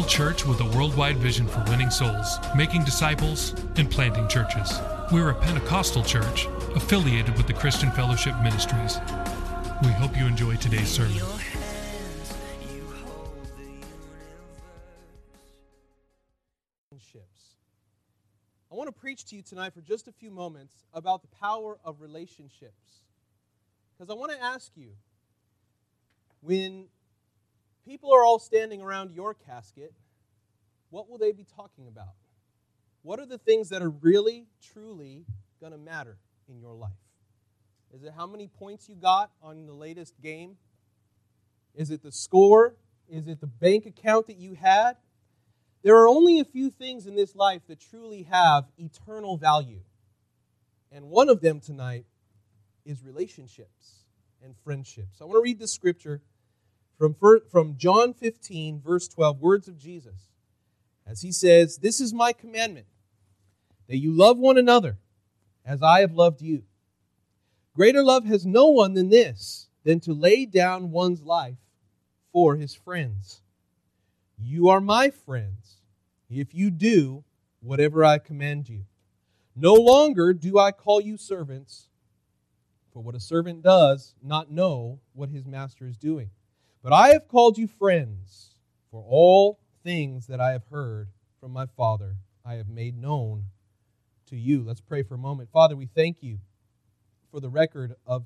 Local church with a worldwide vision for winning souls, making disciples, and planting churches. We are a Pentecostal church affiliated with the Christian Fellowship Ministries. We hope you enjoy today's sermon. Your hands, You hold the universe. relationships. I want to preach to you tonight for just a few moments about the power of relationships. Because I want to ask you when people are all standing around your casket, what will they be talking about? What are the things that are really, truly going to matter in your life? Is it how many points you got on the latest game? Is it the score? Is it the bank account that you had? There are only a few things in this life that truly have eternal value. And one of them tonight is relationships and friendships. I want to read this scripture from, from John 15, verse 12, words of Jesus. As he says, This is my commandment, that you love one another as I have loved you. Greater love has no one than this, than to lay down one's life for his friends. You are my friends if you do whatever I command you. No longer do I call you servants, for what a servant does not know what his master is doing. But I have called you friends, for all things that I have heard from my Father I have made known to you. Let's pray for a moment. Father, we thank you for the record of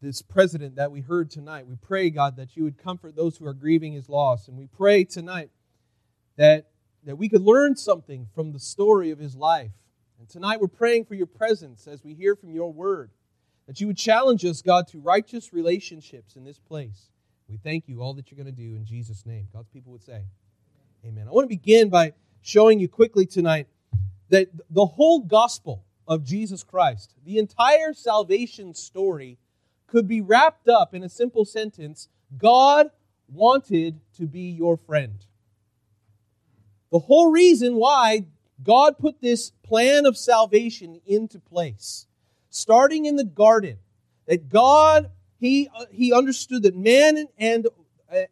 this president that we heard tonight. We pray, God, that you would comfort those who are grieving his loss. And we pray tonight that, that we could learn something from the story of his life. And tonight we're praying for your presence as we hear from your word, that you would challenge us, God, to righteous relationships in this place. We thank you all that you're going to do in Jesus' name. God's people would say, Amen. I want to begin by showing you quickly tonight that the whole gospel of Jesus Christ, the entire salvation story, could be wrapped up in a simple sentence God wanted to be your friend. The whole reason why God put this plan of salvation into place, starting in the garden, that God he uh, he understood that man and and,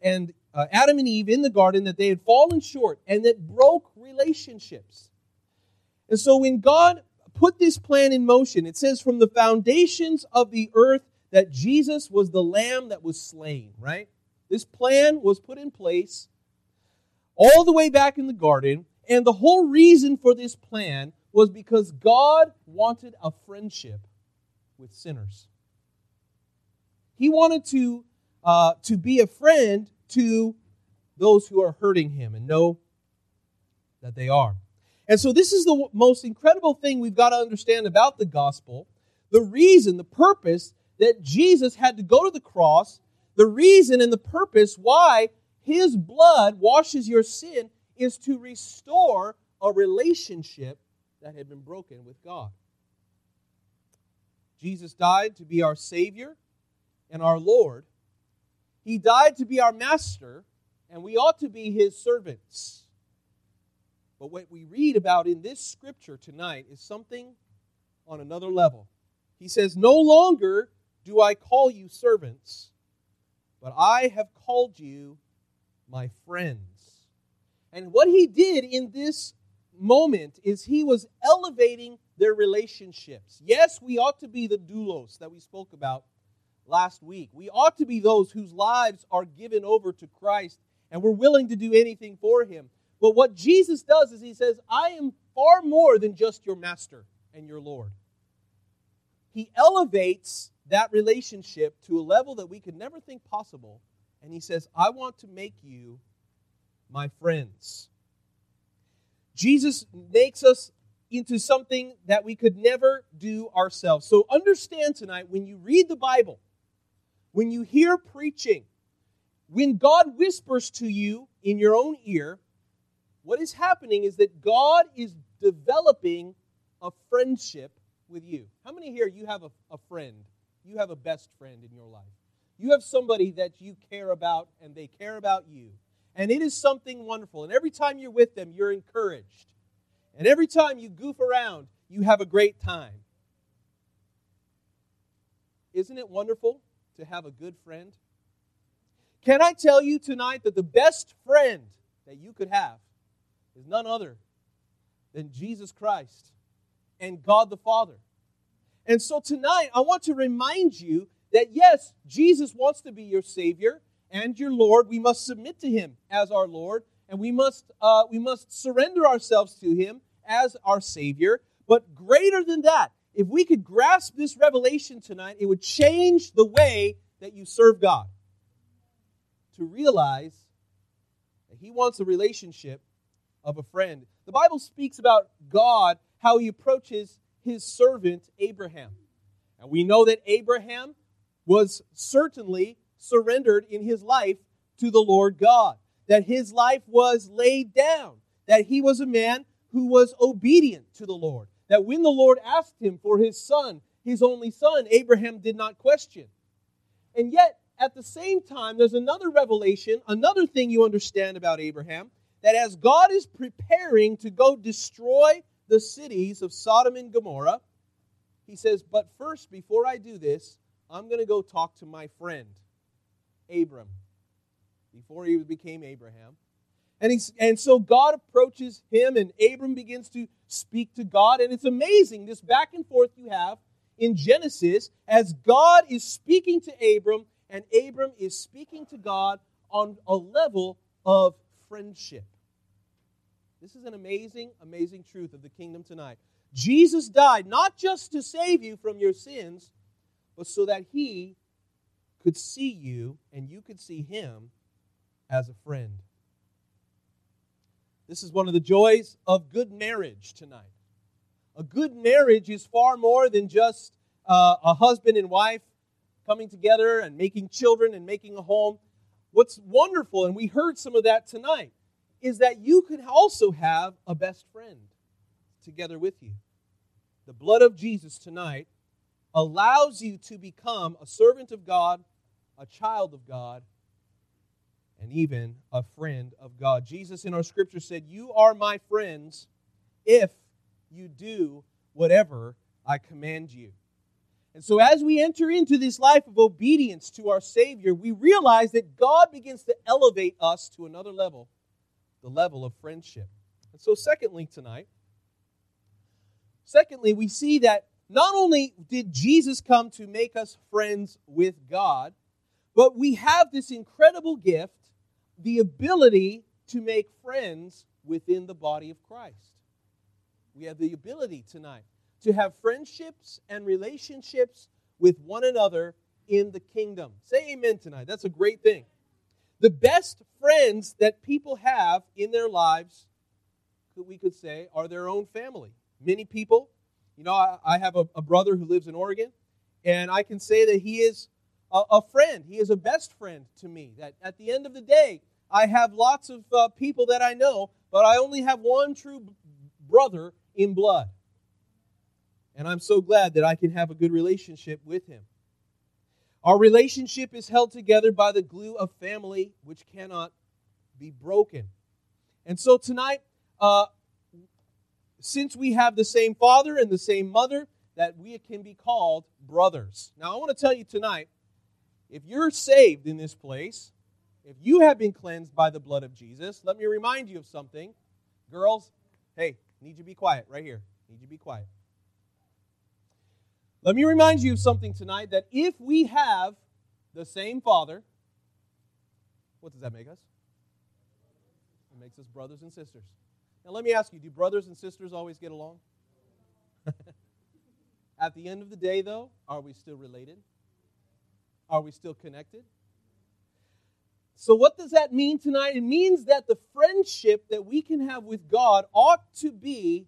and uh, Adam and Eve in the garden that they had fallen short and that broke relationships. And so when God put this plan in motion, it says from the foundations of the earth that Jesus was the lamb that was slain, right? This plan was put in place all the way back in the garden, and the whole reason for this plan was because God wanted a friendship with sinners. He wanted to, uh, to be a friend to those who are hurting him and know that they are. And so, this is the most incredible thing we've got to understand about the gospel. The reason, the purpose that Jesus had to go to the cross, the reason and the purpose why his blood washes your sin is to restore a relationship that had been broken with God. Jesus died to be our Savior and our Lord. He died to be our Master, and we ought to be His servants. But what we read about in this scripture tonight is something on another level. He says, No longer do I call you servants, but I have called you my friends. And what he did in this moment is he was elevating their relationships. Yes, we ought to be the doulos that we spoke about last week. We ought to be those whose lives are given over to Christ and we're willing to do anything for him. But what Jesus does is he says, I am far more than just your master and your Lord. He elevates that relationship to a level that we could never think possible. And he says, I want to make you my friends. Jesus makes us into something that we could never do ourselves. So understand tonight when you read the Bible, when you hear preaching, when God whispers to you in your own ear, what is happening is that God is developing a friendship with you. How many here you have a, a friend? You have a best friend in your life. You have somebody that you care about and they care about you. And it is something wonderful. And every time you're with them, you're encouraged. And every time you goof around, you have a great time. Isn't it wonderful to have a good friend? Can I tell you tonight that the best friend that you could have is none other than Jesus Christ and God the Father? And so tonight, I want to remind you that yes, Jesus wants to be your Savior and your Lord. We must submit to Him as our Lord, and we must, uh, we must surrender ourselves to Him as our Savior. But greater than that, if we could grasp this revelation tonight, it would change the way that you serve God. To realize that He wants a relationship of a friend. The Bible speaks about God, how He approaches His servant Abraham. And we know that Abraham was certainly surrendered in his life to the Lord God, that his life was laid down, that he was a man who was obedient to the Lord, that when the Lord asked him for his son, his only son, Abraham did not question. And yet, at the same time, there's another revelation, another thing you understand about Abraham, that as God is preparing to go destroy the cities of Sodom and Gomorrah, he says, But first, before I do this, I'm going to go talk to my friend, Abram, before he became Abraham. And, he's, and so God approaches him, and Abram begins to speak to God. And it's amazing this back and forth you have in Genesis as God is speaking to Abram, and Abram is speaking to God on a level of friendship. This is an amazing, amazing truth of the kingdom tonight. Jesus died not just to save you from your sins, but so that he could see you and you could see him as a friend. This is one of the joys of good marriage tonight. A good marriage is far more than just uh, a husband and wife coming together and making children and making a home. What's wonderful, and we heard some of that tonight, is that you could also have a best friend together with you. The blood of Jesus tonight allows you to become a servant of God, a child of God, and even a friend of God. Jesus in our scripture said, You are my friends if you do whatever I command you. And so, as we enter into this life of obedience to our Savior, we realize that God begins to elevate us to another level, the level of friendship. And so, secondly, tonight, secondly, we see that not only did Jesus come to make us friends with God, but we have this incredible gift the ability to make friends within the body of Christ. We have the ability tonight to have friendships and relationships with one another in the kingdom. Say amen tonight. That's a great thing. The best friends that people have in their lives, we could say, are their own family. Many people, you know, I, have a, brother who lives in Oregon, and I can say that he is a, a, friend. He is a best friend to me. That at the end of the day, I have lots of uh, people that I know, but I only have one true b- brother in blood. And I'm so glad that I can have a good relationship with him. Our relationship is held together by the glue of family, which cannot be broken. And so tonight, uh, since we have the same father and the same mother, that we can be called brothers. Now, I want to tell you tonight if you're saved in this place, if you have been cleansed by the blood of Jesus, let me remind you of something. Girls, hey, need you be quiet right here. Need you be quiet. Let me remind you of something tonight that if we have the same Father, what does that make us? It makes us brothers and sisters. Now, let me ask you do brothers and sisters always get along? At the end of the day, though, are we still related? Are we still connected? So, what does that mean tonight? It means that the friendship that we can have with God ought to be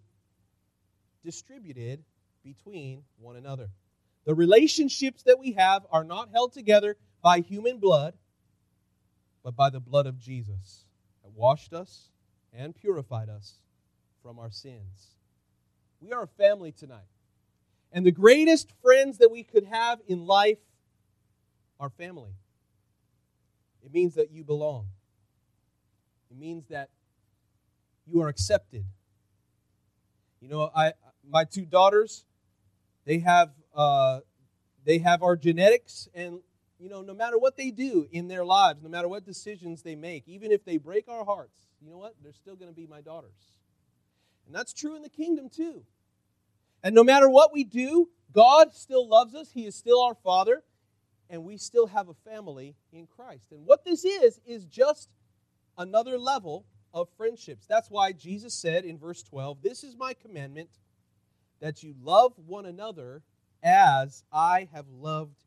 distributed between one another. The relationships that we have are not held together by human blood, but by the blood of Jesus that washed us and purified us from our sins. We are a family tonight. And the greatest friends that we could have in life are family. It means that you belong. It means that you are accepted. You know, I my two daughters, they have uh, they have our genetics, and you know, no matter what they do in their lives, no matter what decisions they make, even if they break our hearts, you know what? They're still going to be my daughters. And that's true in the kingdom too. And no matter what we do, God still loves us. He is still our Father, and we still have a family in Christ. And what this is, is just another level of friendships. That's why Jesus said in verse 12, This is my commandment, that you love one another as I have loved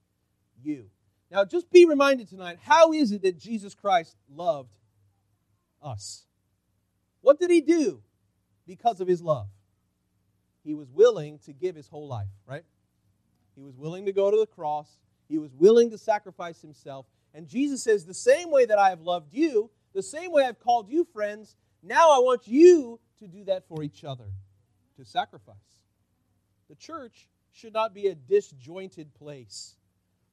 you. Now, just be reminded tonight how is it that Jesus Christ loved us? What did he do because of his love? He was willing to give his whole life, right? He was willing to go to the cross, he was willing to sacrifice himself. And Jesus says, The same way that I have loved you, the same way I've called you friends, now I want you to do that for each other, to sacrifice. The church should not be a disjointed place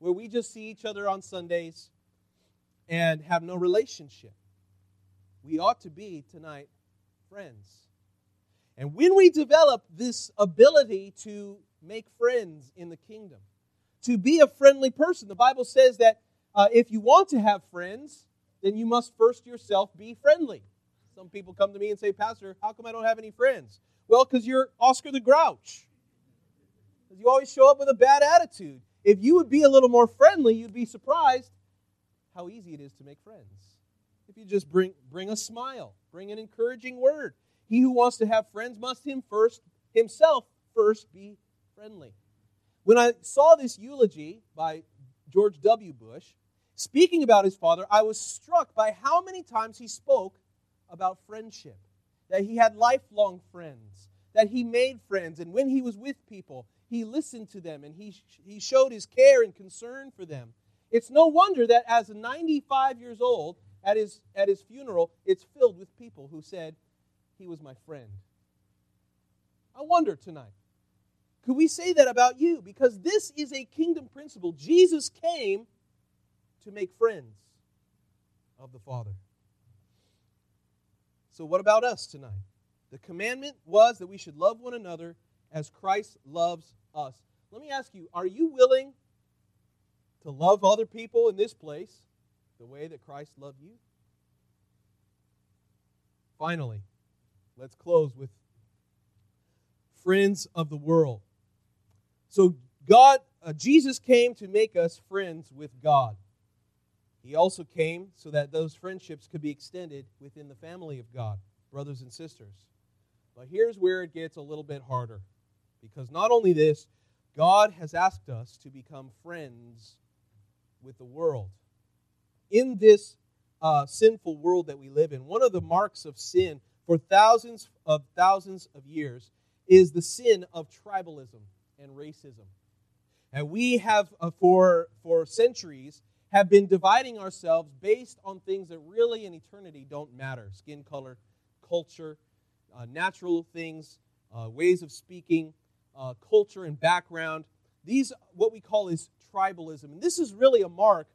where we just see each other on Sundays and have no relationship. We ought to be tonight friends. And when we develop this ability to make friends in the kingdom, to be a friendly person, the Bible says that uh, if you want to have friends, then you must first yourself be friendly. Some people come to me and say, Pastor, how come I don't have any friends? Well, because you're Oscar the Grouch. Because you always show up with a bad attitude. If you would be a little more friendly, you'd be surprised how easy it is to make friends. If you just bring, bring a smile, bring an encouraging word. He who wants to have friends must him first himself first be friendly. When I saw this eulogy by George W. Bush, speaking about his father, I was struck by how many times he spoke about friendship, that he had lifelong friends, that he made friends, and when he was with people, he listened to them and he, he showed his care and concern for them. It's no wonder that as 95 years old, at his, at his funeral, it's filled with people who said, He was my friend. I wonder tonight, could we say that about you? Because this is a kingdom principle. Jesus came to make friends of the Father. So, what about us tonight? The commandment was that we should love one another as Christ loves us. Let me ask you are you willing to love other people in this place the way that Christ loved you? Finally, let's close with friends of the world. So, God, uh, Jesus came to make us friends with God. He also came so that those friendships could be extended within the family of God, brothers and sisters. But here's where it gets a little bit harder. Because not only this, God has asked us to become friends with the world. In this uh, sinful world that we live in, one of the marks of sin for thousands of thousands of years is the sin of tribalism and racism. And we have, uh, for, for centuries, have been dividing ourselves based on things that really in eternity don't matter skin color, culture, uh, natural things, uh, ways of speaking, uh, culture and background. These, what we call is tribalism. And this is really a mark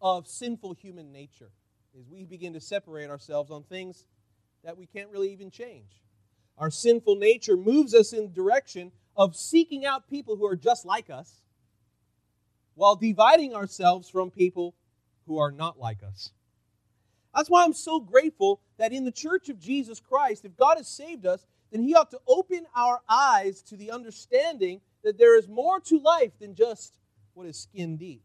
of sinful human nature, is we begin to separate ourselves on things that we can't really even change. Our sinful nature moves us in direction of seeking out people who are just like us while dividing ourselves from people who are not like us. That's why I'm so grateful that in the church of Jesus Christ, if God has saved us, then He ought to open our eyes to the understanding that there is more to life than just what is skin deep.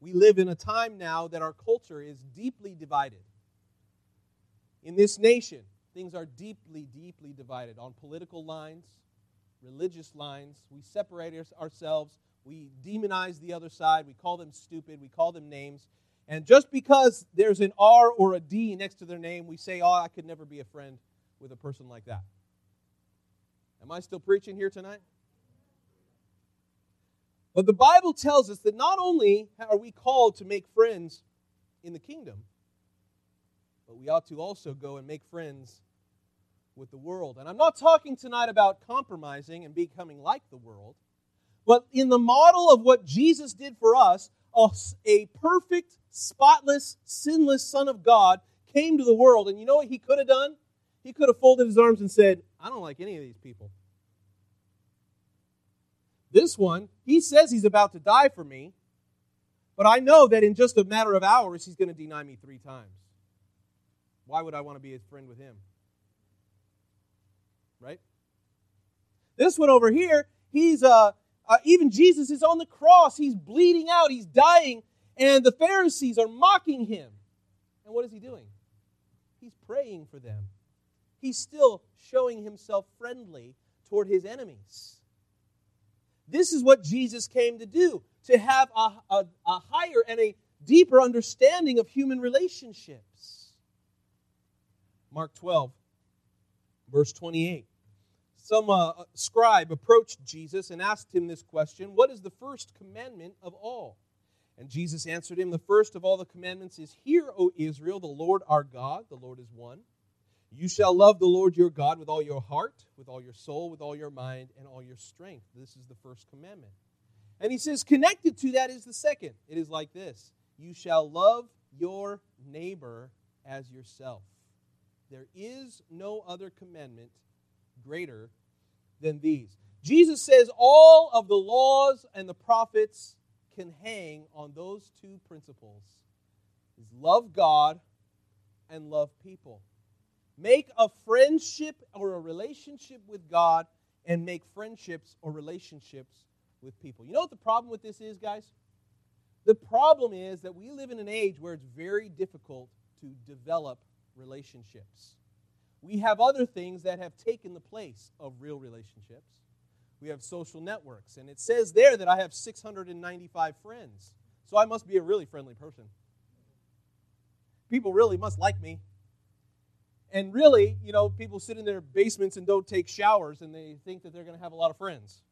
We live in a time now that our culture is deeply divided. In this nation, things are deeply, deeply divided on political lines, religious lines. We separate ourselves. We demonize the other side. We call them stupid. We call them names. And just because there's an R or a D next to their name, we say, oh, I could never be a friend with a person like that. Am I still preaching here tonight? But the Bible tells us that not only are we called to make friends in the kingdom, but we ought to also go and make friends with the world. And I'm not talking tonight about compromising and becoming like the world, but in the model of what Jesus did for us, a, perfect, spotless, sinless Son of God came to the world. And you know what he could have done? He could have folded his arms and said, I don't like any of these people. This one, he says he's about to die for me, but I know that in just a matter of hours, he's going to deny me three times. Why would I want to be a friend with him? Right? This one over here, he's uh, uh, even Jesus is on the cross. He's bleeding out. He's dying, and the Pharisees are mocking him. And what is he doing? He's praying for them. He's still showing himself friendly toward his enemies. This is what Jesus came to do to have a, a, a higher and a deeper understanding of human relationships. Mark 12, verse 28. Some uh, scribe approached Jesus and asked him this question What is the first commandment of all? And Jesus answered him, The first of all the commandments is Hear, O Israel, the Lord our God, the Lord is one. You shall love the Lord your God with all your heart, with all your soul, with all your mind, and all your strength. This is the first commandment. And he says, connected to that is the second. It is like this You shall love your neighbor as yourself. There is no other commandment greater than these. Jesus says all of the laws and the prophets can hang on those two principles is love God and love people. Make a friendship or a relationship with God and make friendships or relationships with people. You know what the problem with this is, guys? The problem is that we live in an age where it's very difficult to develop relationships. We have other things that have taken the place of real relationships. We have social networks, and it says there that I have 695 friends. So I must be a really friendly person. People really must like me. And really, you know, people sit in their basements and don't take showers and they think that they're going to have a lot of friends.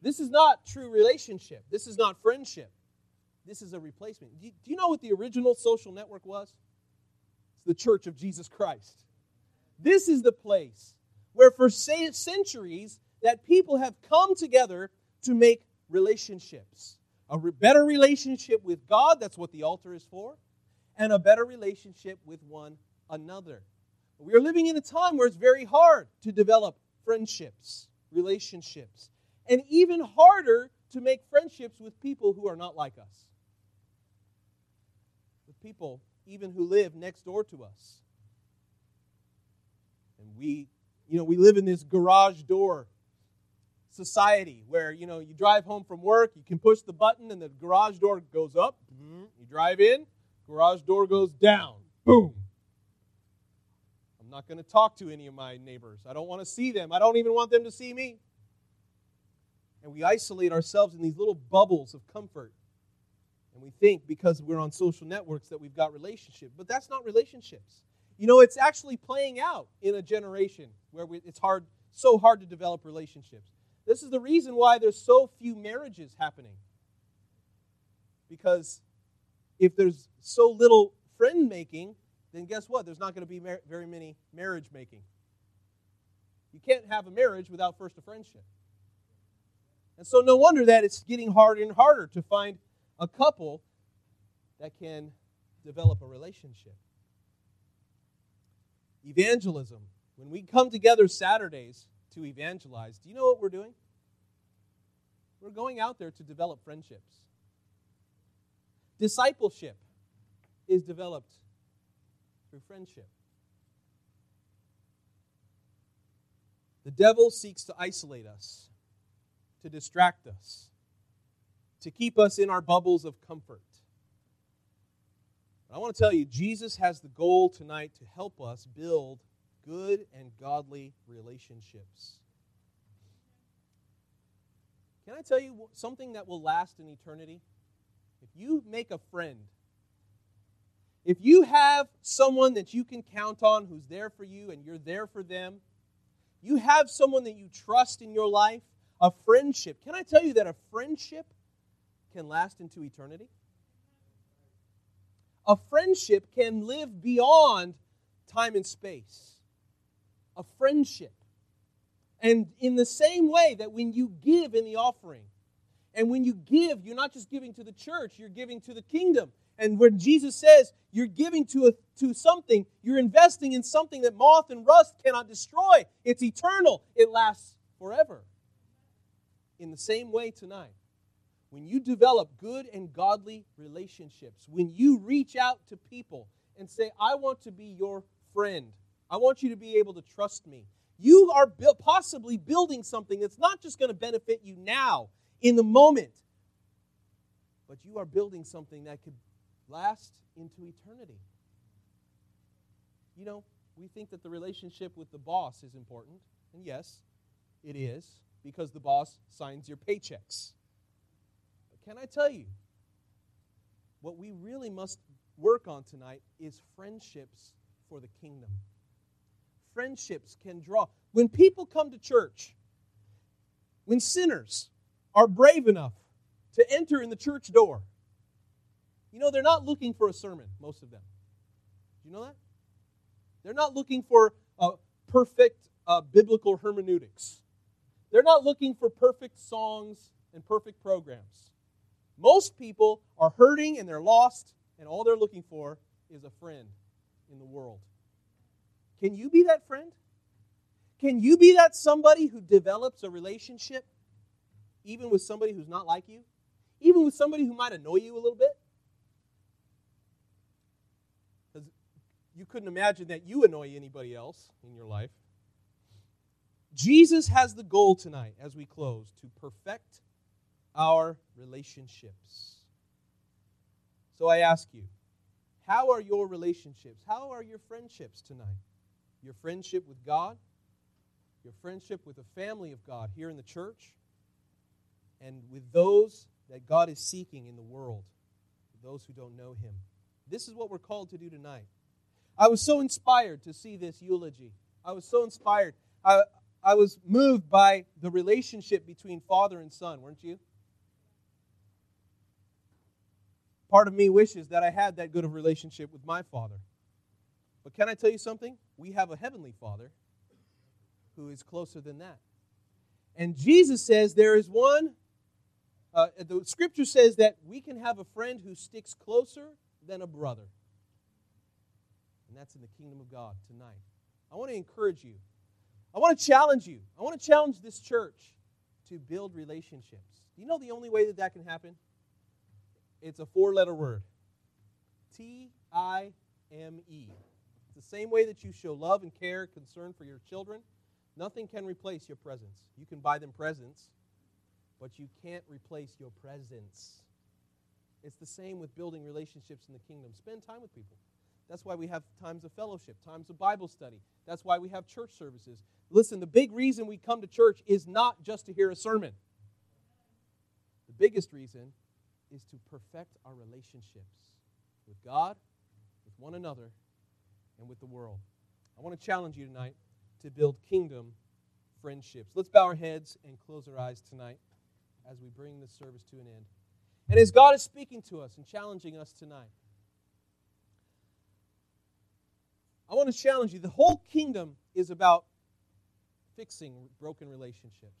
This is not true relationship. This is not friendship. This is a replacement. Do you know what the original social network was? It's the Church of Jesus Christ. This is the place where for centuries that people have come together to make relationships. A better relationship with God, that's what the altar is for and a better relationship with one another. We are living in a time where it's very hard to develop friendships, relationships, and even harder to make friendships with people who are not like us. With people even who live next door to us. And we, you know, we live in this garage door society where, you know, you drive home from work, you can push the button and the garage door goes up, mm-hmm. you drive in, Garage door goes down. Boom. I'm not going to talk to any of my neighbors. I don't want to see them. I don't even want them to see me. And we isolate ourselves in these little bubbles of comfort. And we think because we're on social networks that we've got relationships. But that's not relationships. You know, it's actually playing out in a generation where we, it's hard, so hard to develop relationships. This is the reason why there's so few marriages happening. Because if there's so little friend making, then guess what? There's not going to be mar- very many marriage making. You can't have a marriage without first a friendship. And so, no wonder that it's getting harder and harder to find a couple that can develop a relationship. Evangelism. When we come together Saturdays to evangelize, do you know what we're doing? We're going out there to develop friendships. Discipleship is developed through friendship. The devil seeks to isolate us, to distract us, to keep us in our bubbles of comfort. I want to tell you, Jesus has the goal tonight to help us build good and godly relationships. Can I tell you something that will last in eternity? If you make a friend, if you have someone that you can count on who's there for you and you're there for them, you have someone that you trust in your life, a friendship. Can I tell you that a friendship can last into eternity? a friendship can live beyond time and space. A friendship. And in the same way that when you give in the offering, and when you give, you're not just giving to the church, you're giving to the kingdom. And when Jesus says you're giving to, a, to something, you're investing in something that moth and rust cannot destroy. It's eternal, it lasts forever. In the same way tonight, when you develop good and godly relationships, when you reach out to people and say, I want to be your friend, I want you to be able to trust me, you are bu- possibly building something that's not just going to benefit you now, in the moment, but you are building something that could last into eternity. You know, we think that the relationship with the boss is important, and yes, it is, because the boss signs your paychecks. Can I tell you, what we really must work on tonight is friendships for the kingdom. Friendships can draw. When people come to church, when sinners are brave enough to enter in the church door, you know, they're not looking for a sermon, most of them. Do you know that? They're not looking for uh, perfect uh, biblical hermeneutics. They're not looking for perfect songs and perfect programs. Most people are hurting and they're lost, and all they're looking for is a friend in the world. Can you be that friend? Can you be that somebody who develops a relationship even with somebody who's not like you? Even with somebody who might annoy you a little bit? Because you couldn't imagine that you annoy anybody else in your life. Jesus has the goal tonight as we close to perfect our relationships. So I ask you, how are your relationships? How are your friendships tonight? Your friendship with God, your friendship with the family of God here in the church, and with those that God is seeking in the world, those who don't know Him. This is what we're called to do tonight. I was so inspired to see this eulogy. I was so inspired. I, I was moved by the relationship between father and son, weren't you? Part of me wishes that I had that good of relationship with my father. But can I tell you something? We have a heavenly father who is closer than that. And Jesus says there is one, uh, the scripture says that we can have a friend who sticks closer than a brother. And that's in the kingdom of God tonight. I want to encourage you. I want to challenge you. I want to challenge this church to build relationships. You know the only way that that can happen? It's a four letter word T I M E. It's the same way that you show love and care, concern for your children. Nothing can replace your presence. You can buy them presents, but you can't replace your presence. It's the same with building relationships in the kingdom. Spend time with people. That's why we have times of fellowship, times of Bible study. That's why we have church services. Listen, the big reason we come to church is not just to hear a sermon. The biggest reason is to perfect our relationships with God, with one another, and with the world. I want to challenge you tonight to build kingdom friendships. Let's bow our heads and close our eyes tonight as we bring this service to an end. And as God is speaking to us and challenging us tonight, I want to challenge you. The whole kingdom is about fixing broken relationships.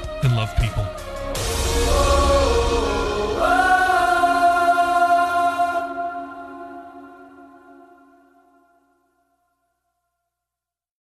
and love people.